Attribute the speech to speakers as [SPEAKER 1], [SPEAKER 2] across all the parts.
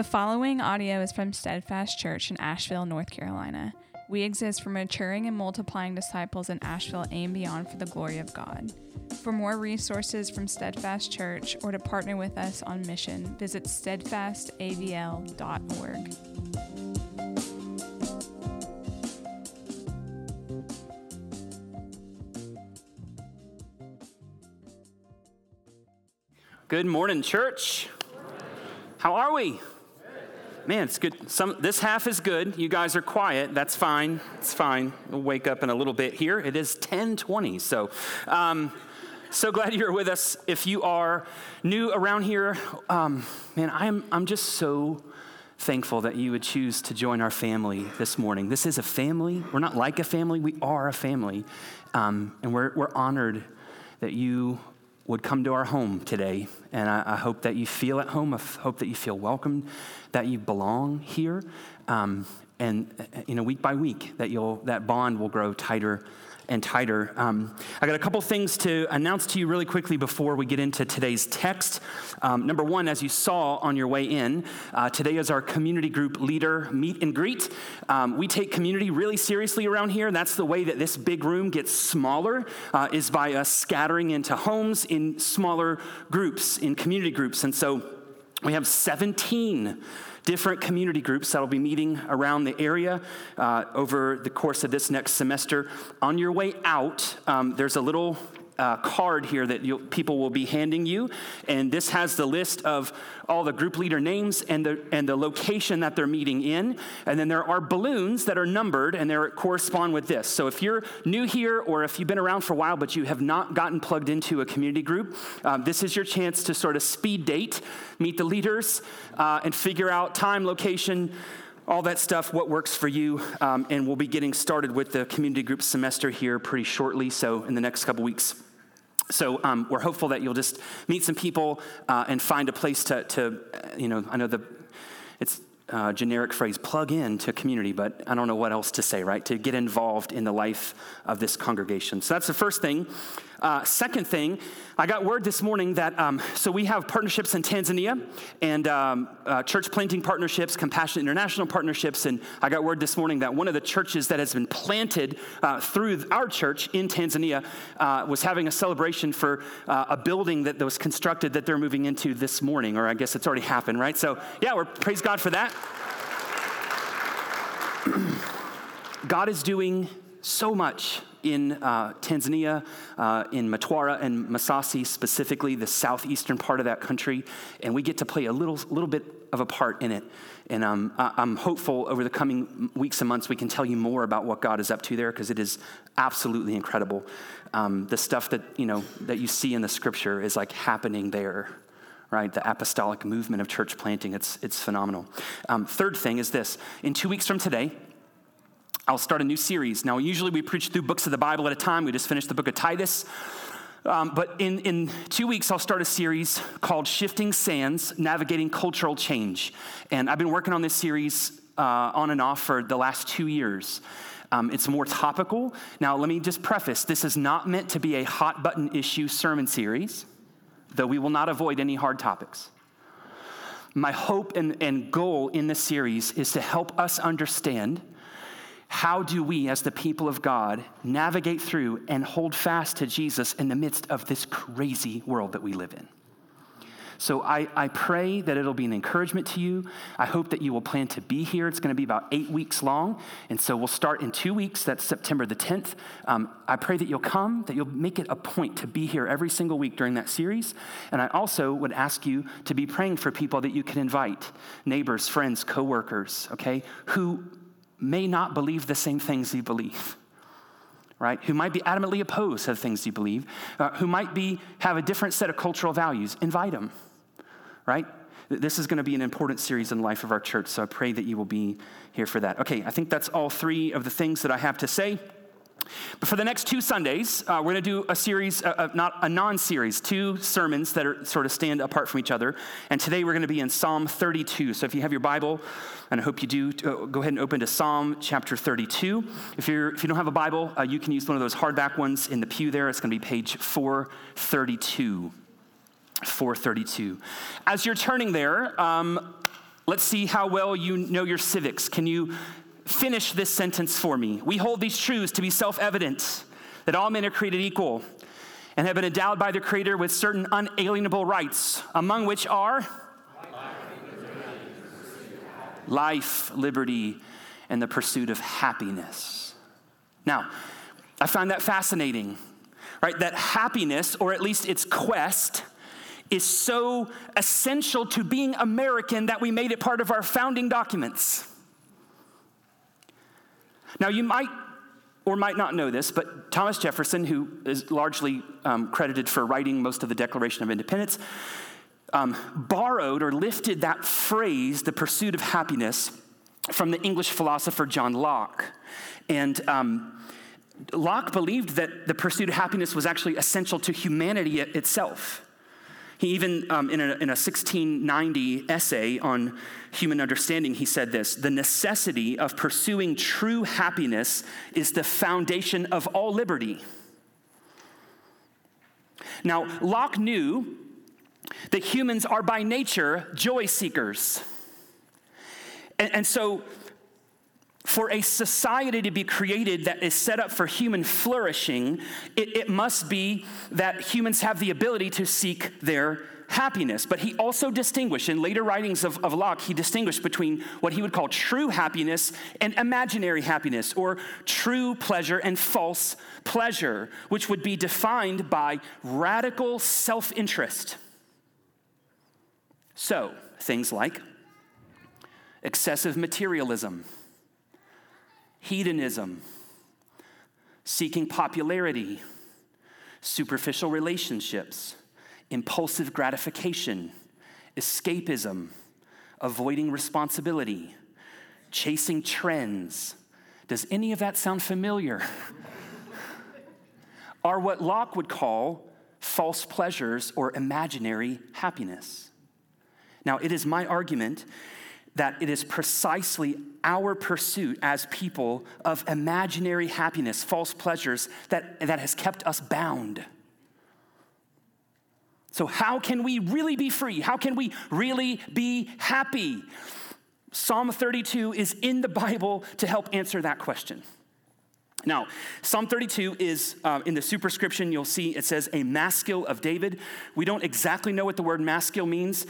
[SPEAKER 1] The following audio is from Steadfast Church in Asheville, North Carolina. We exist for maturing and multiplying disciples in Asheville and beyond for the glory of God. For more resources from Steadfast Church or to partner with us on mission, visit steadfastavl.org.
[SPEAKER 2] Good morning, church. How are we? Man, it's good. Some, this half is good. You guys are quiet. That's fine. It's fine. We'll wake up in a little bit here. It is 1020. So, um, so glad you're with us. If you are new around here, um, man, I'm, I'm just so thankful that you would choose to join our family this morning. This is a family. We're not like a family, we are a family. Um, and we're, we're honored that you would come to our home today. And I, I, hope that you feel at home. I hope that you feel welcome, that you belong here. Um, and, you know, week by week, that, you'll, that bond will grow tighter and tighter. Um, I got a couple things to announce to you really quickly before we get into today's text. Um, number one, as you saw on your way in, uh, today is our community group leader meet and greet. Um, we take community really seriously around here. That's the way that this big room gets smaller, uh, is by us scattering into homes in smaller groups, in community groups. And so we have 17 different community groups that'll be meeting around the area uh, over the course of this next semester. On your way out, um, there's a little uh, card here that people will be handing you. And this has the list of all the group leader names and the, and the location that they're meeting in. And then there are balloons that are numbered and they correspond with this. So if you're new here or if you've been around for a while but you have not gotten plugged into a community group, um, this is your chance to sort of speed date, meet the leaders, uh, and figure out time, location, all that stuff, what works for you. Um, and we'll be getting started with the community group semester here pretty shortly, so in the next couple weeks. So um, we're hopeful that you'll just meet some people uh, and find a place to, to, you know, I know the, it's uh, generic phrase, plug in to community, but I don't know what else to say, right? To get involved in the life of this congregation. So that's the first thing. Uh, second thing, I got word this morning that, um, so we have partnerships in Tanzania and um, uh, church planting partnerships, Compassion International partnerships, and I got word this morning that one of the churches that has been planted uh, through our church in Tanzania uh, was having a celebration for uh, a building that was constructed that they're moving into this morning, or I guess it's already happened, right? So, yeah, we're praise God for that. God is doing so much in uh, Tanzania, uh, in Mtwara and Masasi specifically, the southeastern part of that country, and we get to play a little, little bit of a part in it. And um, I'm hopeful over the coming weeks and months we can tell you more about what God is up to there because it is absolutely incredible. Um, the stuff that you know that you see in the Scripture is like happening there right? The apostolic movement of church planting. It's, it's phenomenal. Um, third thing is this in two weeks from today, I'll start a new series. Now, usually we preach through books of the Bible at a time. We just finished the book of Titus. Um, but in, in two weeks, I'll start a series called Shifting Sands Navigating Cultural Change. And I've been working on this series uh, on and off for the last two years. Um, it's more topical. Now, let me just preface this is not meant to be a hot button issue sermon series, though we will not avoid any hard topics. My hope and, and goal in this series is to help us understand how do we, as the people of God, navigate through and hold fast to Jesus in the midst of this crazy world that we live in? So I, I pray that it'll be an encouragement to you. I hope that you will plan to be here. It's going to be about eight weeks long. And so we'll start in two weeks. That's September the 10th. Um, I pray that you'll come, that you'll make it a point to be here every single week during that series. And I also would ask you to be praying for people that you can invite neighbors, friends, coworkers, okay, who may not believe the same things you believe right? Who might be adamantly opposed to the things you believe uh, who might be have a different set of cultural values. Invite them right? This is going to be an important series in the life of our church so i pray that you will be here for that. Okay i think that's all three of the things that i have to say but for the next two Sundays, uh, we're going to do a series, uh, uh not a non series, two sermons that are sort of stand apart from each other. And today we're going to be in Psalm 32. So if you have your Bible, and I hope you do, uh, go ahead and open to Psalm chapter 32. If, you're, if you don't have a Bible, uh, you can use one of those hardback ones in the pew there. It's going to be page 432. 432. As you're turning there, um, Let's see how well you know your civics. Can you finish this sentence for me? We hold these truths to be self evident that all men are created equal and have been endowed by their Creator with certain unalienable rights, among which are life, liberty, and the pursuit of happiness. Now, I find that fascinating, right? That happiness, or at least its quest, is so essential to being American that we made it part of our founding documents. Now, you might or might not know this, but Thomas Jefferson, who is largely um, credited for writing most of the Declaration of Independence, um, borrowed or lifted that phrase, the pursuit of happiness, from the English philosopher John Locke. And um, Locke believed that the pursuit of happiness was actually essential to humanity itself. He even, um, in, a, in a 1690 essay on human understanding, he said this The necessity of pursuing true happiness is the foundation of all liberty. Now, Locke knew that humans are by nature joy seekers. And, and so, for a society to be created that is set up for human flourishing, it, it, must be that humans have the ability to seek their happiness. But he also distinguished, in later writings of, of Locke, he distinguished between what he would call true happiness and imaginary happiness, or true pleasure and false pleasure, which would be defined by radical self interest. So, things like excessive materialism, hedonism, seeking popularity, superficial relationships, impulsive gratification, escapism, avoiding responsibility, chasing trends. Does any of that sound familiar? Are what Locke would call false pleasures or imaginary happiness. Now, it is my argument that it is precisely our pursuit as people of imaginary happiness, false pleasures, that, that has kept us bound. So, how can we really be free? How can we really be happy? Psalm 32 is in the Bible to help answer that question. Now, Psalm 32 is uh, in the superscription, you'll see it says a maskil of David. We don't exactly know what the word maskil means.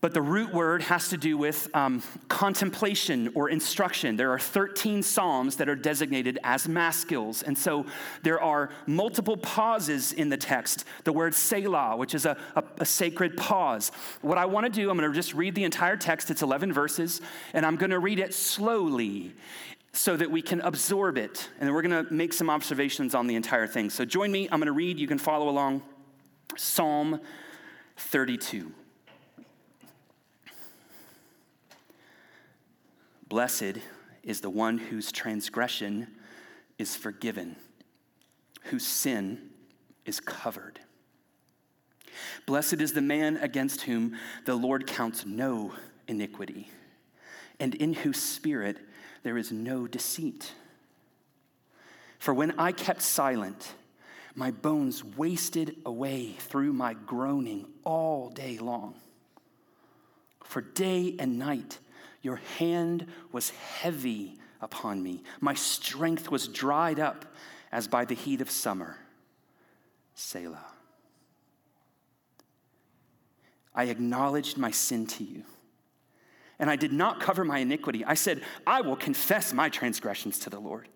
[SPEAKER 2] But the root word has to do with um, contemplation or instruction. There are 13 Psalms that are designated as maskils. And so there are multiple pauses in the text. The word Selah, which is a, a, a sacred pause. What I want to do, I'm going to just read the entire text. It's 11 verses, and I'm going to read it slowly so that we can absorb it. And then we're going to make some observations on the entire thing. So join me. I'm going to read. You can follow along. Psalm 32. Blessed is the one whose transgression is forgiven, whose sin is covered. Blessed is the man against whom the Lord counts no iniquity, and in whose spirit there is no deceit. For when I kept silent, my bones wasted away through my groaning all day long. For day and night, your hand was heavy upon me. My strength was dried up as by the heat of summer. Selah. I acknowledged my sin to you, and I did not cover my iniquity. I said, I will confess my transgressions to the Lord,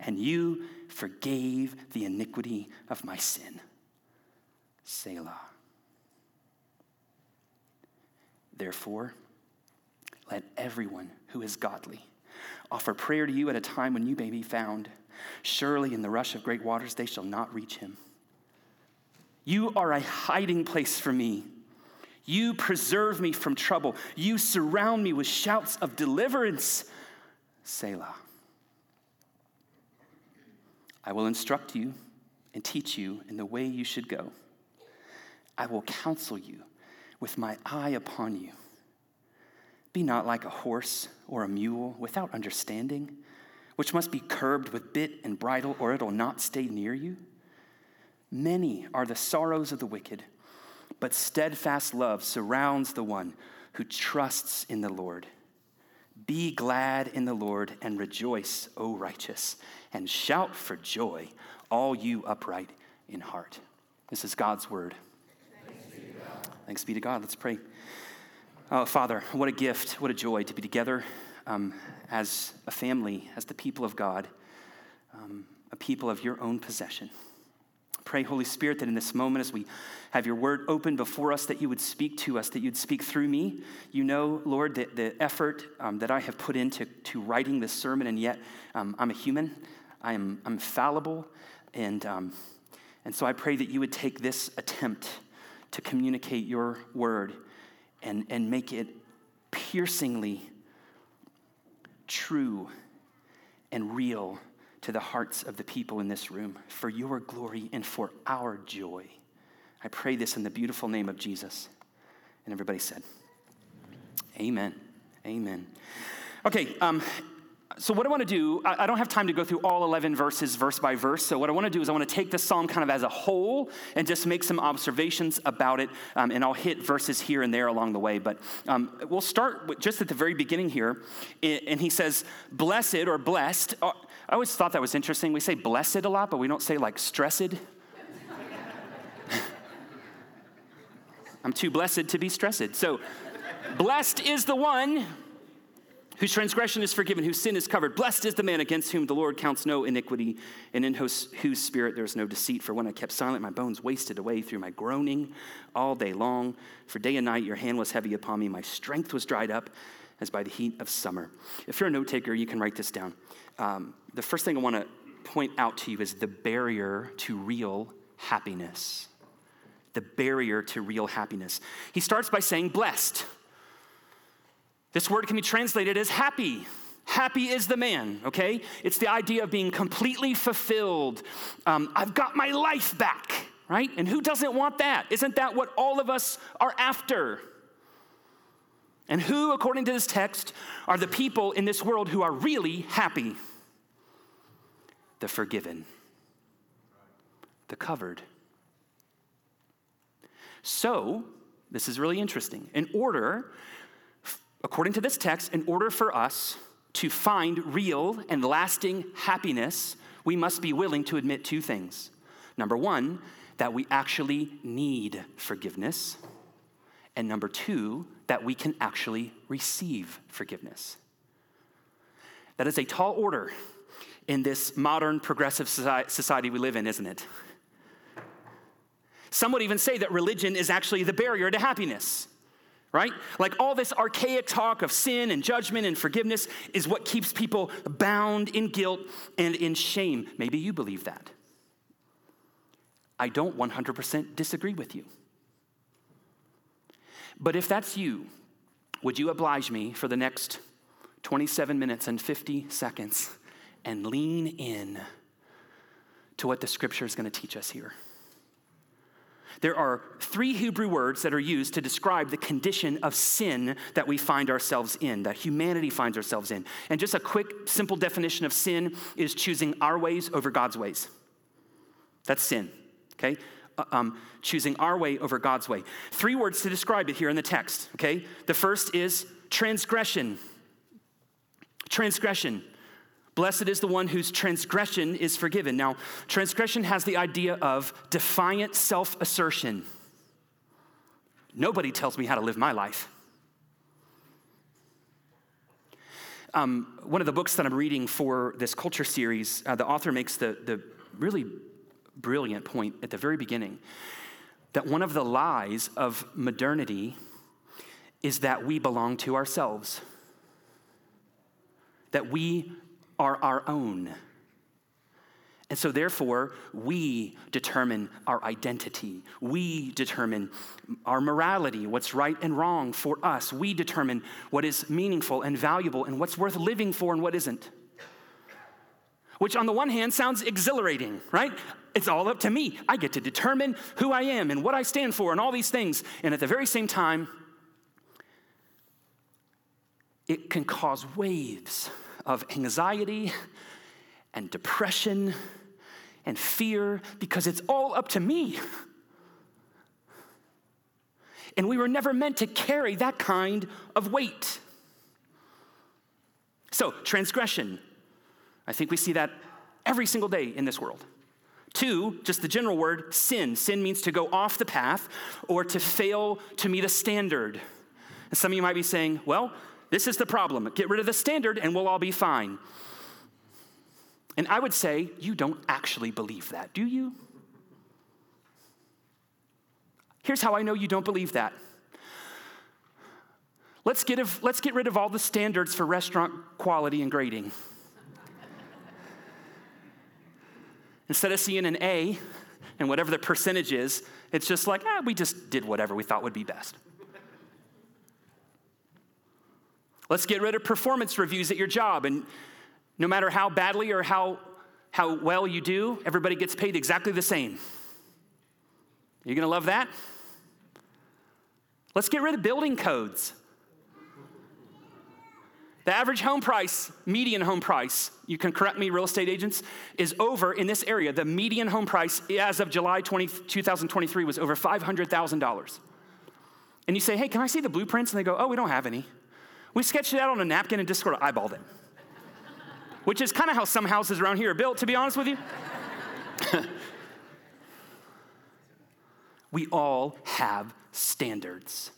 [SPEAKER 2] and you forgave the iniquity of my sin. Selah. Therefore, let everyone who is godly offer prayer to you at a time when you may be found. Surely in the rush of great waters they shall not reach him. You are a hiding place for me. You preserve me from trouble. You surround me with shouts of deliverance. Selah. I will instruct you and teach you in the way you should go. I will counsel you with my eye upon you. Be not like a horse or a mule without understanding, which must be curbed with bit and bridle, or it'll not stay near you. Many are the sorrows of the wicked, but steadfast love surrounds the one who trusts in the Lord. Be glad in the Lord and rejoice, O righteous, and shout for joy, all you upright in heart. This is God's word. Thanks be to God. Be to God. Let's pray. Oh, Father, what a gift, what a joy to be together um, as a family, as the people of God, um, a people of your own possession. Pray, Holy Spirit, that in this moment, as we have your word open before us, that you would speak to us, that you'd speak through me. You know, Lord, the, the effort um, that I have put into to writing this sermon, and yet um, I'm a human, I am, I'm fallible, and, um, and so I pray that you would take this attempt to communicate your word and, and make it piercingly true and real to the hearts of the people in this room for your glory and for our joy. I pray this in the beautiful name of Jesus. And everybody said, Amen. Amen. Okay, um, so what I want to do, I, don't have time to go through all 11 verses verse by verse. So what I want to do is I want to take this psalm kind of as a whole and just make some observations about it. Um, and I'll hit verses here and there along the way. But um, we'll start with just at the very beginning here. And he says, blessed or blessed. Uh, I always thought that was interesting. We say blessed a lot, but we don't say like stressed. I'm too blessed to be stressed. So, blessed is the one whose transgression is forgiven, whose sin is covered. Blessed is the man against whom the Lord counts no iniquity, and in whose, whose spirit there is no deceit. For when I kept silent, my bones wasted away through my groaning all day long. For day and night your hand was heavy upon me, my strength was dried up as by the heat of summer. If you're a note taker, you can write this down. Um, the first thing I want to point out to you is the barrier to real happiness. The barrier to real happiness. He starts by saying, blessed. This word can be translated as happy. Happy is the man, okay? It's the idea of being completely fulfilled. Um, I've got my life back, right? And who doesn't want that? Isn't that what all of us are after? And who, according to this text, are the people in this world who are really happy? The forgiven, the covered. So, this is really interesting. In order according to this text, in order for us to find real and lasting happiness, we must be willing to admit two things. Number one, that we actually need forgiveness. And number two, that we can actually receive forgiveness. That is a tall order in this modern progressive society we live in, isn't it? Some would even say that religion is actually the barrier to happiness right? Like all this archaic talk of sin and judgment and forgiveness is what keeps people bound in guilt and in shame. Maybe you believe that. I don't 100% disagree with you. But if that's you, would you oblige me for the next 27 minutes and 50 seconds and lean in to what the scripture is going to teach us here? There are three Hebrew words that are used to describe the condition of sin that we find ourselves in, that humanity finds ourselves in. And just a quick, simple definition of sin is choosing our ways over God's ways. That's sin, okay? Uh, um, choosing our way over God's way. Three words to describe it here in the text, okay? The first is transgression. Transgression. Blessed is the one whose transgression is forgiven. Now, transgression has the idea of defiant self assertion. Nobody tells me how to live my life. Um, one of the books that I'm reading for this culture series, uh, the author makes the, the really brilliant point at the very beginning that one of the lies of modernity is that we belong to ourselves, that we are our own. And so, therefore, we determine our identity. We determine our morality, what's right and wrong for us. We determine what is meaningful and valuable and what's worth living for and what isn't. Which, on the one hand, sounds exhilarating, right? It's all up to me. I get to determine who I am and what I stand for and all these things. And at the very same time, it can cause waves of anxiety and depression and fear because it's all up to me. And we were never meant to carry that kind of weight. So, transgression. I think we see that every single day in this world. Two, just the general word, sin. Sin means to go off the path or to fail to meet a standard. And some of you might be saying, well, this is the problem. Get rid of the standard and we'll all be fine. And I would say, you don't actually believe that, do you? Here's how I know you don't believe that. Let's get, of, let's get rid of all the standards for restaurant quality and grading. Instead of seeing an A and whatever the percentage is, it's just like, ah, we just did whatever we thought would be best. Let's get rid of performance reviews at your job. And no matter how badly or how, how well you do, everybody gets paid exactly the same. You're gonna love that? Let's get rid of building codes. The average home price, median home price, you can correct me, real estate agents, is over in this area. The median home price as of July 20, 2023 was over $500,000. And you say, hey, can I see the blueprints? And they go, oh, we don't have any. We sketched it out on a napkin and just sort of eyeballed it, which is kind of how some houses around here are built, to be honest with you. we all have standards.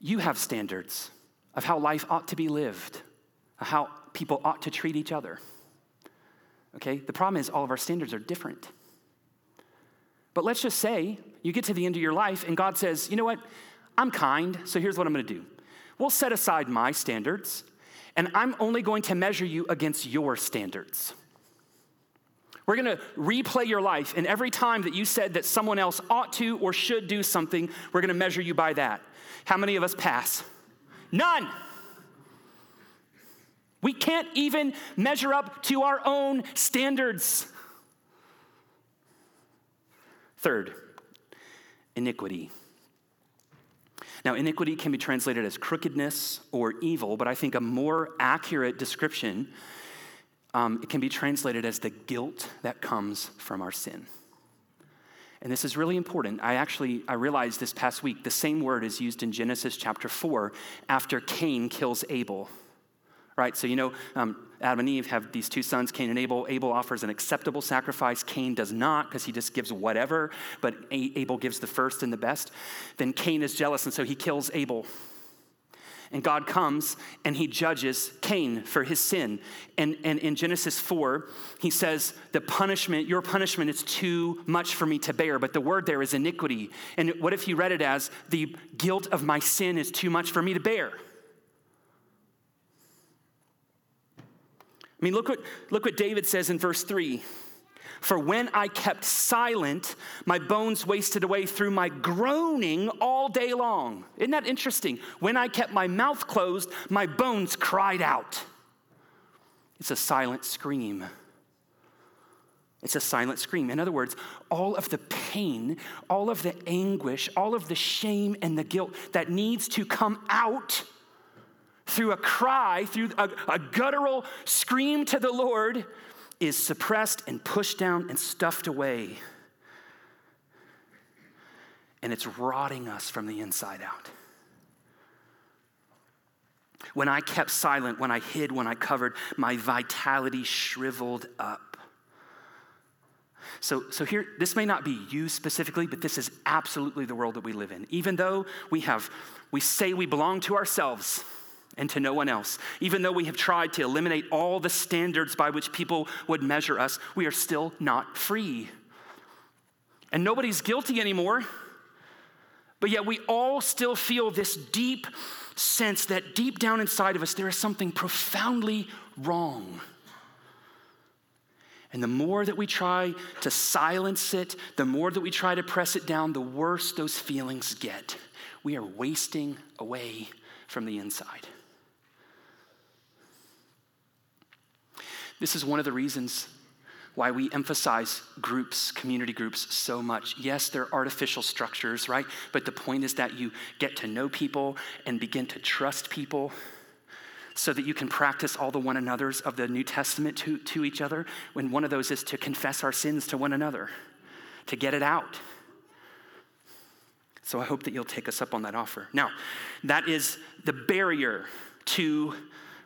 [SPEAKER 2] You have standards of how life ought to be lived, of how people ought to treat each other. Okay? The problem is all of our standards are different. But let's just say you get to the end of your life and God says, you know what? I'm kind, so here's what I'm gonna do. We'll set aside my standards, and I'm only going to measure you against your standards. We're gonna replay your life, and every time that you said that someone else ought to or should do something, we're gonna measure you by that. How many of us pass? None. We can't even measure up to our own standards. Third, iniquity. Now, iniquity can be translated as crookedness or evil, but I think a more accurate description um, it can be translated as the guilt that comes from our sin. And this is really important. I actually I realized this past week the same word is used in Genesis chapter 4 after Cain kills Abel. Right? So you know um, Adam and Eve have these two sons, Cain and Abel. Abel offers an acceptable sacrifice. Cain does not because he just gives whatever, but Abel gives the first and the best. Then Cain is jealous and so he kills Abel. And God comes and he judges Cain for his sin. And, and in Genesis 4, he says, The punishment, your punishment is too much for me to bear. But the word there is iniquity. And what if you read it as, The guilt of my sin is too much for me to bear? I mean, look what, look what David says in verse 3. For when I kept silent, my bones wasted away through my groaning all day long. Isn't that interesting? When I kept my mouth closed, my bones cried out. It's a silent scream. It's a silent scream. In other words, all of the pain, all of the anguish, all of the shame and the guilt that needs to come out through a cry, through a, a guttural scream to the Lord, is suppressed and pushed down and stuffed away. And it's rotting us from the inside out. When I kept silent, when I hid, when I covered, my vitality shriveled up. So, so here, this may not be you specifically, but this is absolutely the world that we live in. Even though we have, we say we belong to ourselves, and to no one else. Even though we have tried to eliminate all the standards by which people would measure us, we are still not free. And nobody's guilty anymore. But yet we all still feel this deep sense that deep down inside of us, there is something profoundly wrong. And the more that we try to silence it, the more that we try to press it down, the worse those feelings get. We are wasting away from the inside. This is one of the reasons why we emphasize groups, community groups, so much. Yes, they're artificial structures, right? But the point is that you get to know people and begin to trust people so that you can practice all the one another's of the New Testament to, to each other. When one of those is to confess our sins to one another, to get it out. So I hope that you'll take us up on that offer. Now, that is the barrier to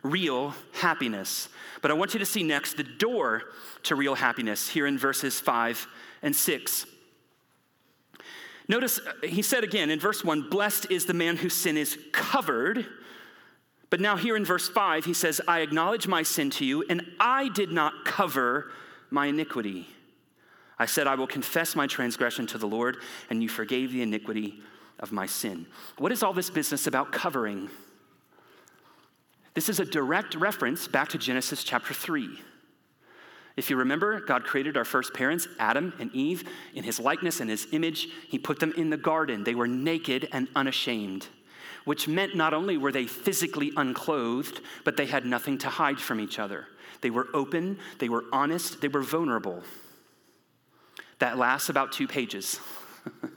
[SPEAKER 2] real happiness. But I want you to see next the door to real happiness here in verses 5 and 6. Notice uh, he said again in verse 1 Blessed is the man whose sin is covered. But now, here in verse 5, he says, I acknowledge my sin to you, and I did not cover my iniquity. I said, I will confess my transgression to the Lord, and you forgave the iniquity of my sin. What is all this business about covering? This is a direct reference back to Genesis chapter 3. If you remember, God created our first parents, Adam and Eve, in his likeness and his image. He put them in the garden. They were naked and unashamed, which meant not only were they physically unclothed, but they had nothing to hide from each other. They were open, they were honest, they were vulnerable. That lasts about two pages.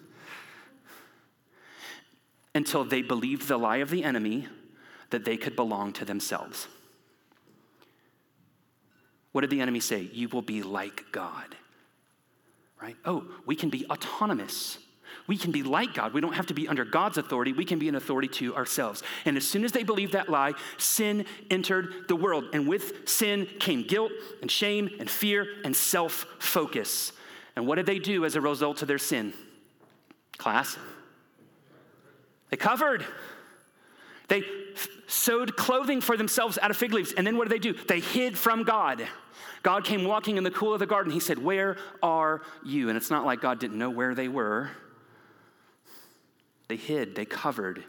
[SPEAKER 2] Until they believed the lie of the enemy that they could belong to themselves. What did the enemy say? You will be like God. Right? Oh, we can be autonomous. We can be like God. We don't have to be under God's authority. We can be an authority to ourselves. And as soon as they believed that lie, sin entered the world. And with sin came guilt and shame and fear and self focus. And what did they do as a result of their sin? Class? They covered. They sewed clothing for themselves out of fig leaves. And then what did they do? They hid from God. God came walking in the cool of the garden. He said, Where are you? And it's not like God didn't know where they were. They hid, they covered.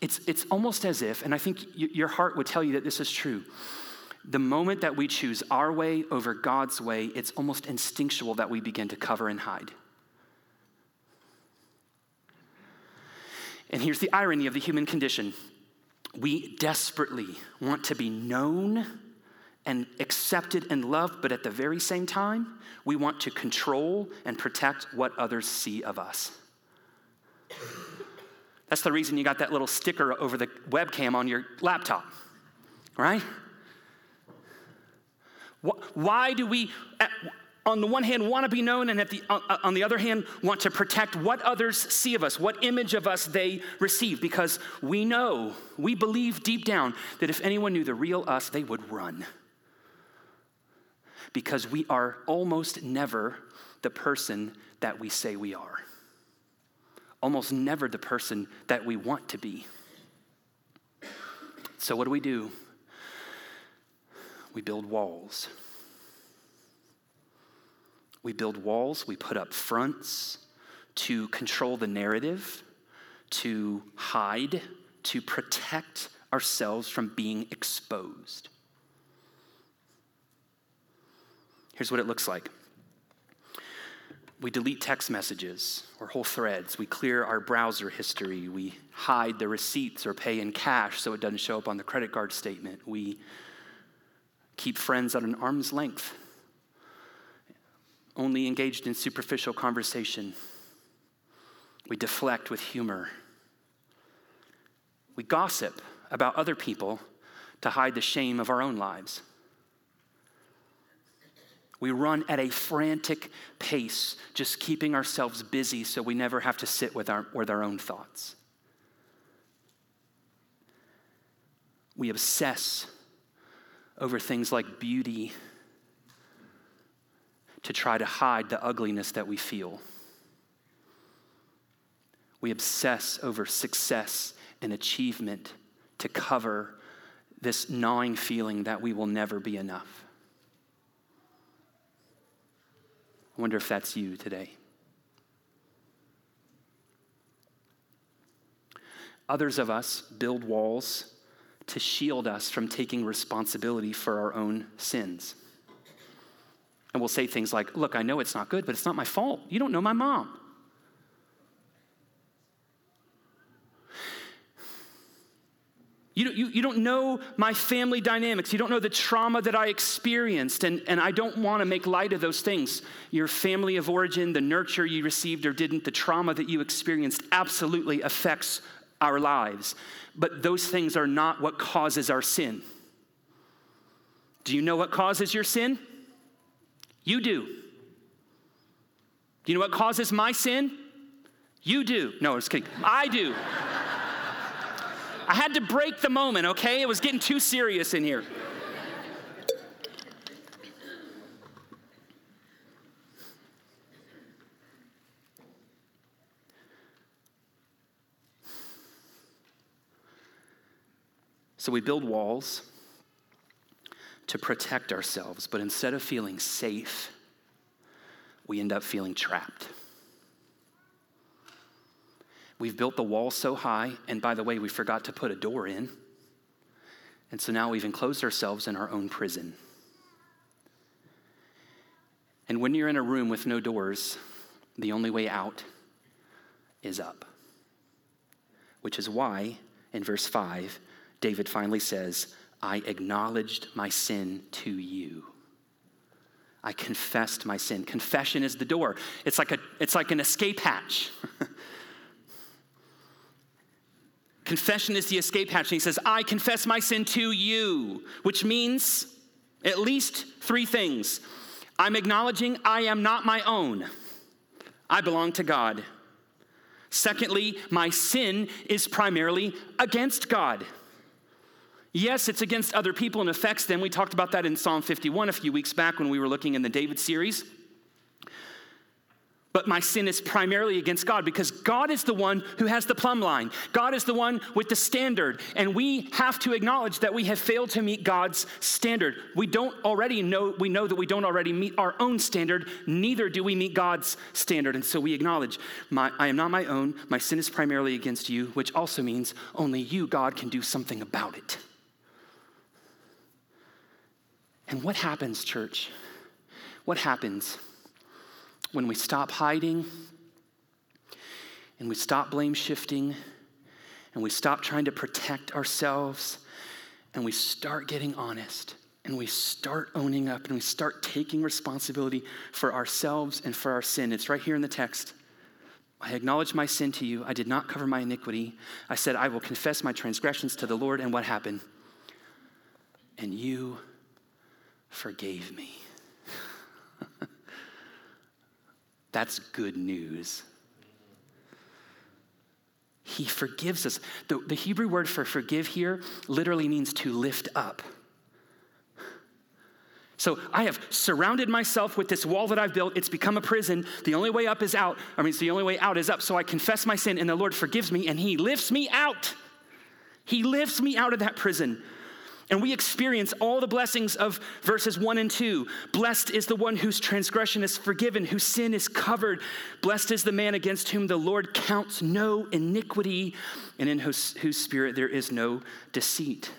[SPEAKER 2] It's, it's almost as if, and I think y- your heart would tell you that this is true. The moment that we choose our way over God's way, it's almost instinctual that we begin to cover and hide. And here's the irony of the human condition we desperately want to be known and accepted and loved, but at the very same time, we want to control and protect what others see of us. That's the reason you got that little sticker over the webcam on your laptop, right? Why do we, eh, on the one hand, want to be known, and the, on the other hand, want to protect what others see of us, what image of us they receive? Because we know, we believe deep down that if anyone knew the real us, they would run because we are almost never the person that we say we are, almost never the person that we want to be. So, what do we do? We build walls. We build walls, we put up fronts to control the narrative, to hide, to protect ourselves from being exposed. Here's what it looks like we delete text messages or whole threads. We clear our browser history. We hide the receipts or pay in cash so it doesn't show up on the credit card statement. We keep friends at an arm's length, only engaged in superficial conversation. We deflect with humor. We gossip about other people to hide the shame of our own lives. We run at a frantic pace, just keeping ourselves busy so we never have to sit with our, with our own thoughts. We obsess over things like beauty to try to hide the ugliness that we feel. We obsess over success and achievement to cover this gnawing feeling that we will never be enough. I wonder if that's you today. Others of us build walls to shield us from taking responsibility for our own sins. And we'll say things like, Look, I know it's not good, but it's not my fault. You don't know my mom. You, you, you don't know my family dynamics. You don't know the trauma that I experienced. And, and I don't want to make light of those things. Your family of origin, the nurture you received or didn't, the trauma that you experienced absolutely affects our lives. But those things are not what causes our sin. Do you know what causes your sin? You do. Do you know what causes my sin? You do. No, I was kidding. I do. I had to break the moment, okay? It was getting too serious in here. So we build walls to protect ourselves, but instead of feeling safe, we end up feeling trapped. We've built the wall so high, and by the way, we forgot to put a door in. And so now we've enclosed ourselves in our own prison. And when you're in a room with no doors, the only way out is up. Which is why, in verse 5, David finally says, I acknowledged my sin to you. I confessed my sin. Confession is the door. It's like, a, it's like an escape hatch. Confession is the escape hatch. And he says, I confess my sin to you, which means at least three things. I'm acknowledging I am not my own, I belong to God. Secondly, my sin is primarily against God. Yes, it's against other people and affects them. We talked about that in Psalm 51 a few weeks back when we were looking in the David series. But my sin is primarily against God because God is the one who has the plumb line. God is the one with the standard. And we have to acknowledge that we have failed to meet God's standard. We don't already know, we know that we don't already meet our own standard, neither do we meet God's standard. And so we acknowledge, my, I am not my own. My sin is primarily against you, which also means only you, God, can do something about it. And what happens, church? What happens when we stop hiding and we stop blame shifting and we stop trying to protect ourselves and we start getting honest and we start owning up and we start taking responsibility for ourselves and for our sin? It's right here in the text. I acknowledge my sin to you. I did not cover my iniquity. I said, I will confess my transgressions to the Lord. And what happened? And you forgave me. That's good news. He forgives us. The, the, Hebrew word for forgive here literally means to lift up. So I have surrounded myself with this wall that I've built. It's become a prison. The only way up is out. I mean, it's the only way out is up. So I confess my sin, and the Lord forgives me, and He lifts me out. He lifts me out of that prison. And we experience all the blessings of verses 1 and 2. Blessed is the one whose transgression is forgiven, whose sin is covered. Blessed is the man against whom the Lord counts no iniquity, and in whose, whose spirit there is no deceit.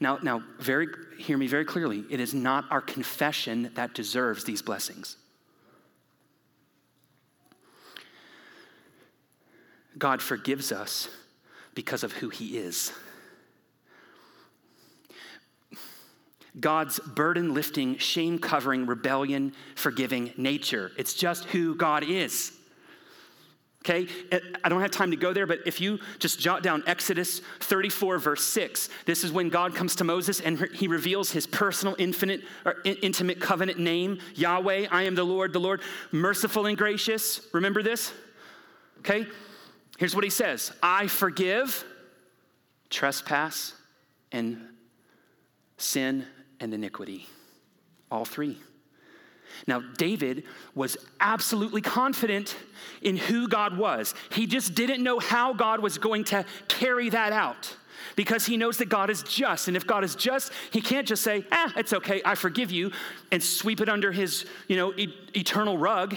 [SPEAKER 2] Now, now, very hear me very clearly. It is not our confession that deserves these blessings. God forgives us because of who he is. God's burden lifting, shame covering, rebellion forgiving nature. It's just who God is. Okay, I don't have time to go there, but if you just jot down Exodus 34, verse 6, this is when God comes to Moses and he reveals his personal, infinite, or intimate covenant name Yahweh, I am the Lord, the Lord, merciful and gracious. Remember this? Okay, here's what he says I forgive trespass and sin and iniquity. All three. Now, David was absolutely confident in who God was. He just didn't know how God was going to carry that out because he knows that God is just. And if God is just, he can't just say, ah, it's okay, I forgive you, and sweep it under his, you know, e- eternal rug.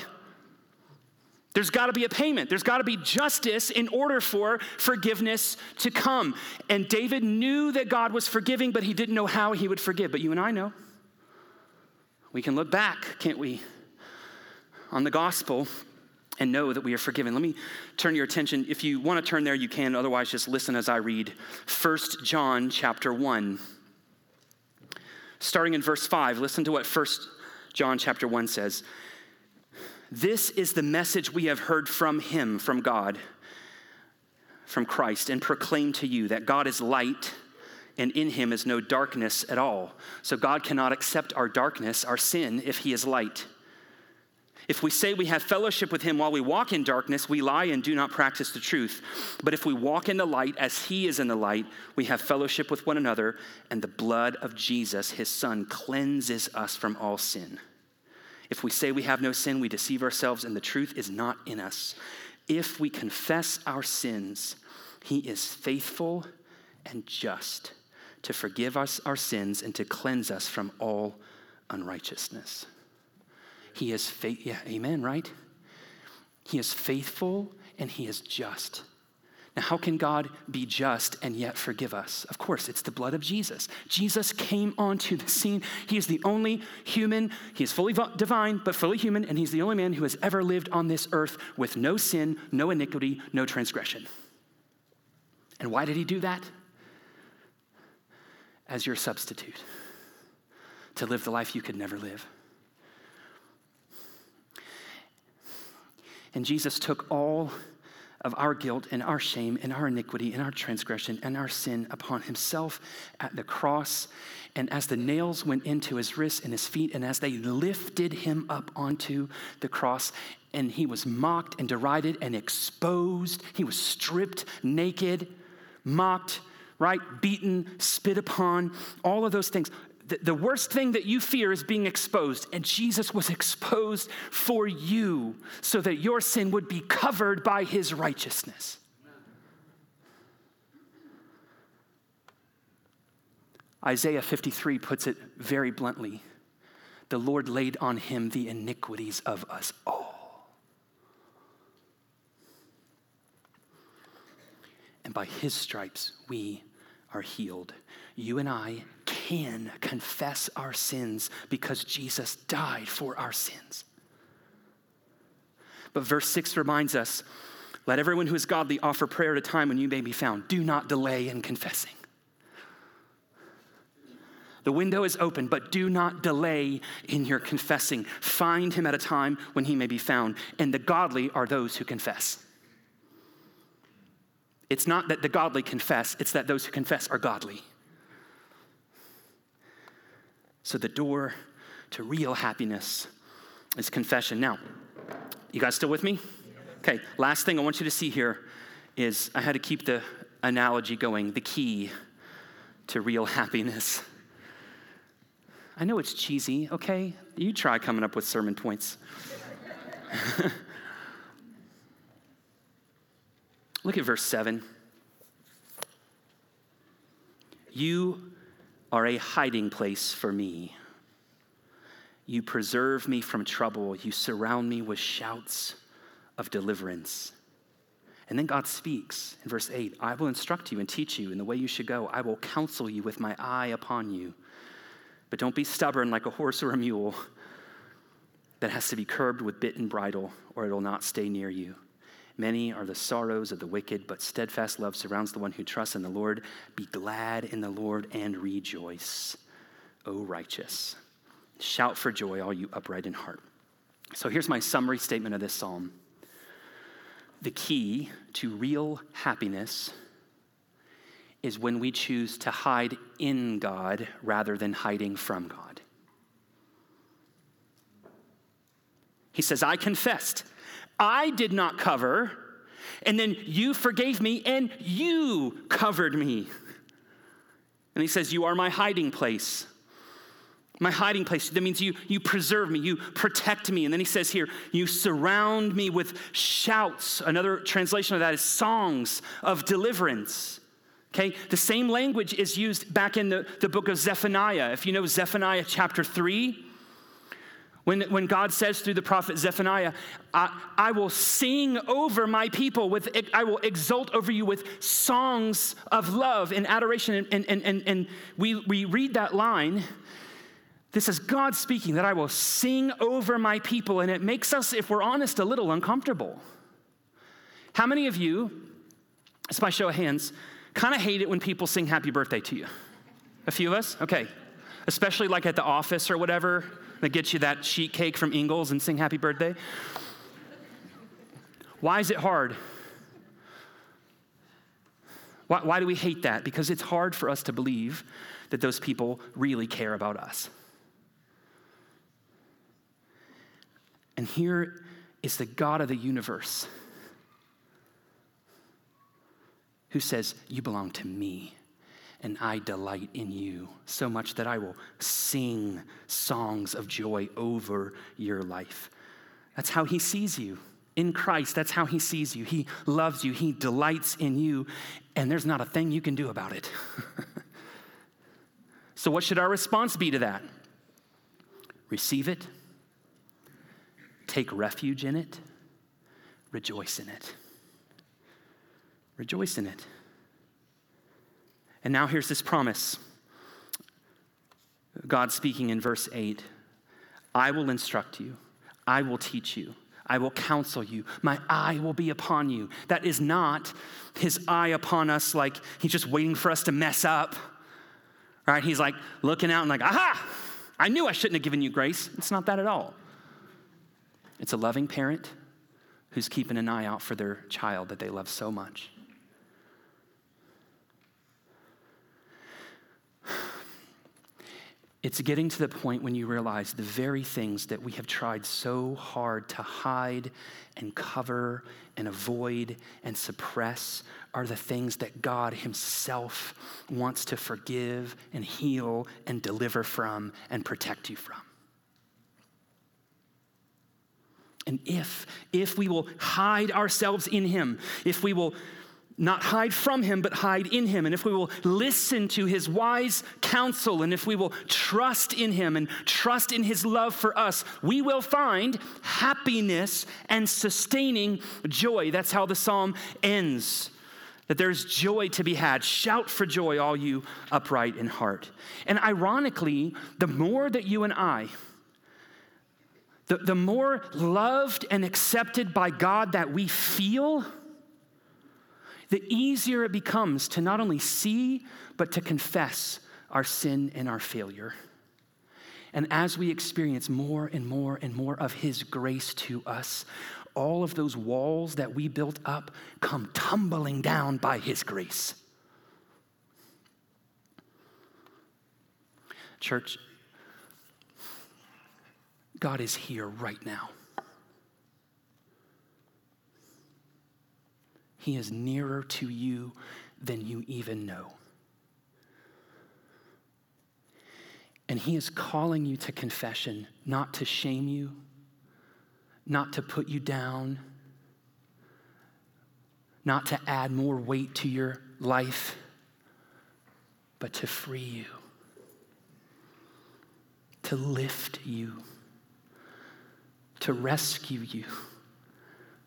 [SPEAKER 2] There's got to be a payment. There's got to be justice in order for forgiveness to come. And David knew that God was forgiving, but he didn't know how he would forgive. But you and I know. We can look back, can't we, on the gospel and know that we are forgiven. Let me turn your attention. If you want to turn there, you can. Otherwise, just listen as I read 1 John chapter 1. Starting in verse 5, listen to what 1 John chapter 1 says. This is the message we have heard from him, from God, from Christ, and proclaim to you that God is light and in him is no darkness at all. So God cannot accept our darkness, our sin, if he is light. If we say we have fellowship with him while we walk in darkness, we lie and do not practice the truth. But if we walk in the light as he is in the light, we have fellowship with one another, and the blood of Jesus, his son, cleanses us from all sin. If we say we have no sin, we deceive ourselves, and the truth is not in us. If we confess our sins, he is faithful and just to forgive us our sins and to cleanse us from all unrighteousness. He is faith, yeah, amen, right? He is faithful and he is just. Now, how can God be just and yet forgive us? Of course, it's the blood of Jesus. Jesus came onto the scene. He is the only human, he is fully divine, but fully human, and he's the only man who has ever lived on this earth with no sin, no iniquity, no transgression. And why did he do that? As your substitute, to live the life you could never live. And Jesus took all of our guilt and our shame and our iniquity and our transgression and our sin upon himself at the cross. And as the nails went into his wrists and his feet, and as they lifted him up onto the cross, and he was mocked and derided and exposed, he was stripped naked, mocked, right? Beaten, spit upon, all of those things the, the worst thing that you fear is being exposed, and Jesus was exposed for you so that your sin would be covered by his righteousness. Isaiah 53 puts it very bluntly the Lord laid on him the iniquities of us all. And by his stripes we are healed. You and I can confess our sins because Jesus died for our sins. But verse 6 reminds us let everyone who is godly offer prayer at a time when you may be found. Do not delay in confessing. The window is open, but do not delay in your confessing. Find him at a time when he may be found. And the godly are those who confess. It's not that the godly confess, it's that those who confess are godly. So the door to real happiness is confession. Now, you guys still with me? Okay, last thing I want you to see here is I had to keep the analogy going, the key to real happiness. I know it's cheesy, okay? You try coming up with sermon points. Look at verse 7. You are a hiding place for me. You preserve me from trouble. You surround me with shouts of deliverance. And then God speaks in verse 8 I will instruct you and teach you in the way you should go. I will counsel you with my eye upon you. But don't be stubborn like a horse or a mule that has to be curbed with bit and bridle, or it will not stay near you. Many are the sorrows of the wicked, but steadfast love surrounds the one who trusts in the Lord. Be glad in the Lord and rejoice, O righteous. Shout for joy, all you upright in heart. So here's my summary statement of this psalm The key to real happiness is when we choose to hide in God rather than hiding from God. He says, I confessed I did not cover, and then you forgave me and you covered me. And he says, You are my hiding place. My hiding place. That means you, you preserve me, you protect me. And then he says here, You surround me with shouts. Another translation of that is songs of deliverance. Okay, the same language is used back in the, the book of Zephaniah. If you know Zephaniah chapter 3, when, when God says through the prophet Zephaniah, I, I, will sing over my people with, I will exult over you with songs of love and adoration. And, and, and, and we, we read that line. This is God speaking that I will sing over my people. And it makes us, if we're honest, a little uncomfortable. How many of you, it's by show of hands, kind of hate it when people sing happy birthday to you? A few of us? Okay. Especially like at the office or whatever that gets you that sheet cake from Ingles and sing happy birthday? Why is it hard? Why, why do we hate that? Because it's hard for us to believe that those people really care about us. And here is the God of the universe who says, You belong to me, and I delight in you so much that I will sing songs of joy over your life. That's how he sees you. In Christ, that's how he sees you. He loves you, he delights in you, and there's not a thing you can do about it. so, what should our response be to that? Receive it, take refuge in it, rejoice in it. Rejoice in it. And now here's this promise God speaking in verse 8 I will instruct you, I will teach you. I will counsel you. My eye will be upon you. That is not his eye upon us like he's just waiting for us to mess up. Right, he's like looking out and like, aha, I knew I shouldn't have given you grace. It's not that at all. It's a loving parent who's keeping an eye out for their child that they love so much. It's getting to the point when you realize the very things that we have tried so hard to hide and cover and avoid and suppress are the things that God Himself wants to forgive and heal and deliver from and protect you from. And if, if we will hide ourselves in Him, if we will not hide from him, but hide in him. And if we will listen to his wise counsel, and if we will trust in him and trust in his love for us, we will find happiness and sustaining joy. That's how the psalm ends. That there's joy to be had. Shout for joy, all you upright in heart. And ironically, the more that you and I, the, the more loved and accepted by God that we feel, the easier it becomes to not only see, but to confess our sin and our failure. And as we experience more and more and more of His grace to us, all of those walls that we built up come tumbling down by His grace. Church, God is here right now. He is nearer to you than you even know. And He is calling you to confession, not to shame you, not to put you down, not to add more weight to your life, but to free you, to lift you, to rescue you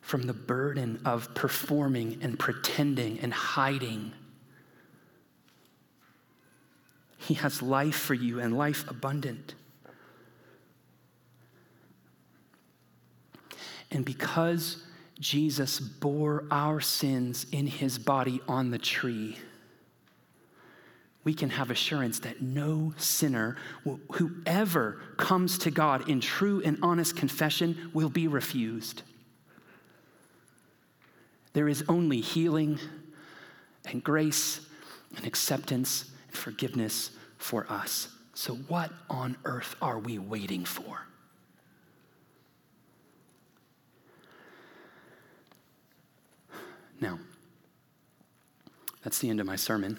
[SPEAKER 2] from the burden of performing and pretending and hiding. He has life for you and life abundant. And because Jesus bore our sins in his body on the tree, we can have assurance that no sinner, whoever comes to God in true and honest confession, will be refused. There is only healing and grace and acceptance and forgiveness for us. So, what on earth are we waiting for? Now, that's the end of my sermon.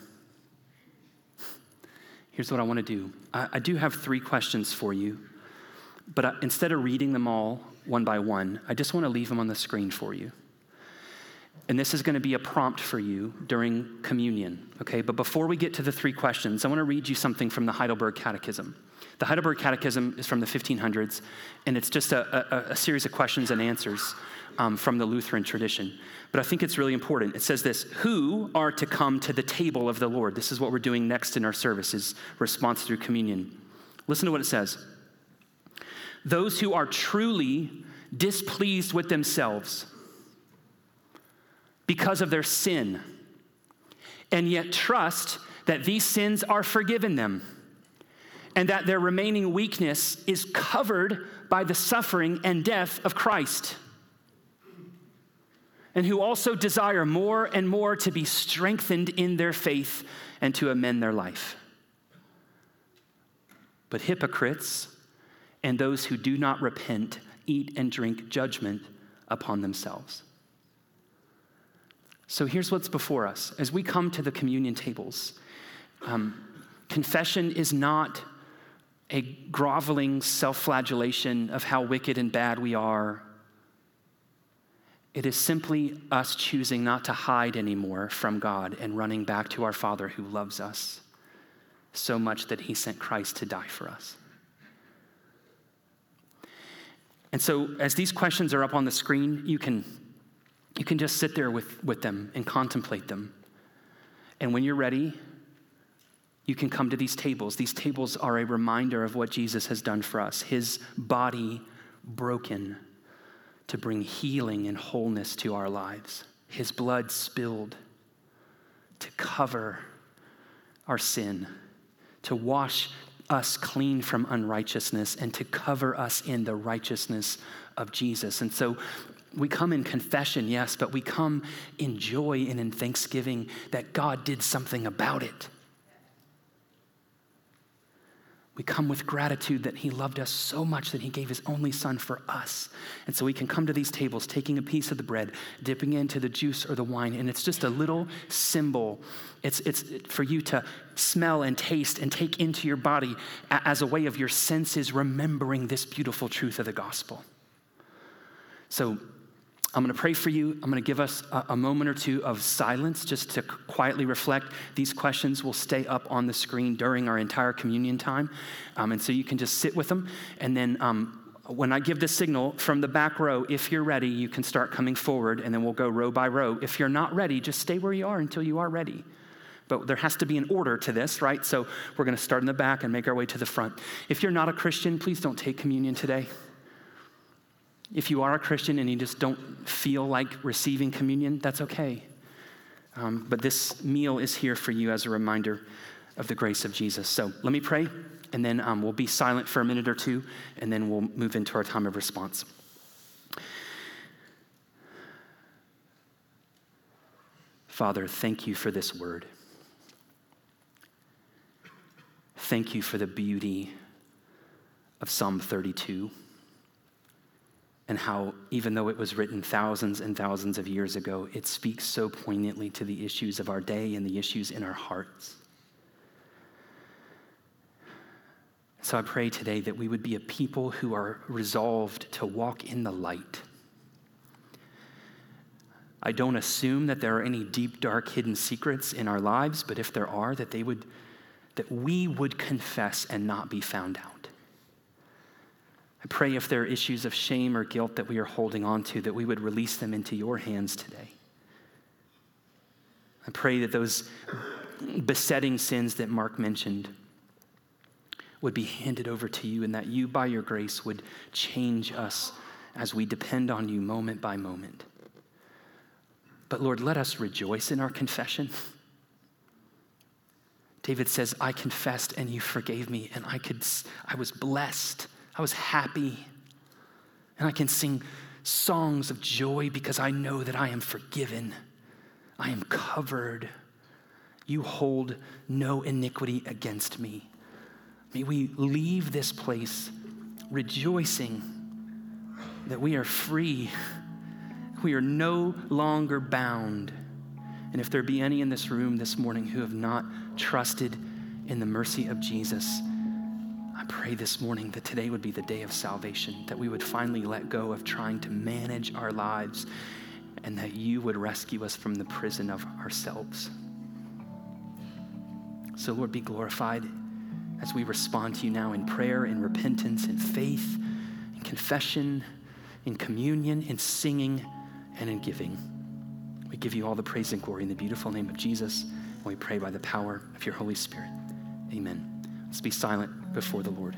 [SPEAKER 2] Here's what I want to do I, I do have three questions for you, but I, instead of reading them all one by one, I just want to leave them on the screen for you. And this is going to be a prompt for you during communion, okay? But before we get to the three questions, I want to read you something from the Heidelberg Catechism. The Heidelberg Catechism is from the 1500s, and it's just a, a, a series of questions and answers um, from the Lutheran tradition. But I think it's really important. It says this Who are to come to the table of the Lord? This is what we're doing next in our services, response through communion. Listen to what it says Those who are truly displeased with themselves because of their sin, and yet trust that these sins are forgiven them and that their remaining weakness is covered by the suffering and death of Christ. And who also desire more and more to be strengthened in their faith and to amend their life. But hypocrites and those who do not repent eat and drink judgment upon themselves. So here's what's before us. As we come to the communion tables, um, confession is not a groveling self flagellation of how wicked and bad we are. It is simply us choosing not to hide anymore from God and running back to our Father who loves us so much that he sent Christ to die for us. And so, as these questions are up on the screen, you can, you can just sit there with, with them and contemplate them. And when you're ready, you can come to these tables. These tables are a reminder of what Jesus has done for us his body broken to bring healing and wholeness to our lives, his blood spilled to cover our sin, to wash us clean from unrighteousness, and to cover us in the righteousness of Jesus. And so we come in confession, yes, but we come in joy and in thanksgiving that God did something about it. We come with gratitude that He loved us so much that He gave His only Son for us. And so we can come to these tables taking a piece of the bread, dipping into the juice or the wine, and it's just a little symbol. It's, it's for you to smell and taste and take into your body as a way of your senses remembering this beautiful truth of the gospel. So I'm going to pray for you. I'm going to give us a, a, moment or two of silence just to quietly reflect. These questions will stay up on the screen during our entire communion time. Um, and so you can just sit with them. And then um, when I give the signal from the back row, if you're ready, you can start coming forward and then we'll go row by row. If you're not ready, just stay where you are until you are ready. But there has to be an order to this, right? So we're going to start in the back and make our way to the front. If you're not a Christian, please don't take communion today. If you are a Christian and you just don't feel like receiving communion, that's okay. Um, but this meal is here for you as a reminder of the grace of Jesus. So let me pray, and then um, we'll be silent for a minute or two, and then we'll move into our time of response. Father, thank you for this word. Thank you for the beauty of Psalm 32 and how, even though it was written thousands and thousands of years ago, it speaks so poignantly to the issues of our day and the issues in our hearts. So I pray today that we would be a people who are resolved to walk in the light. I don't assume that there are any deep, dark, hidden secrets in our lives, but if there are, that they would, that we would confess and not be found out. I pray if there are issues of shame or guilt that we are holding on to, that we would release them into your hands today. I pray that those besetting sins that Mark mentioned would be handed over to you and that you, by your grace, would change us as we depend on you moment by moment. But Lord, let us rejoice in our confession. David says, I confessed and you forgave me, and I, could, I was blessed I was happy. And I can sing songs of joy because I know that I am forgiven. I am covered. You hold no iniquity against me. May we leave this place rejoicing that we are free. We are no longer bound. And if there be any in this room this morning who have not trusted in the mercy of Jesus, pray this morning that today would be the day of salvation, that we would finally let go of trying to manage our lives, and that you would rescue us from the prison of ourselves. So, Lord, be glorified as we respond to you now in prayer, in repentance, in faith, in confession, in communion, in singing, and in giving. We give you all the praise and glory in the beautiful name of Jesus, and we pray by the power of your Holy Spirit. Amen. Let's be silent before the Lord.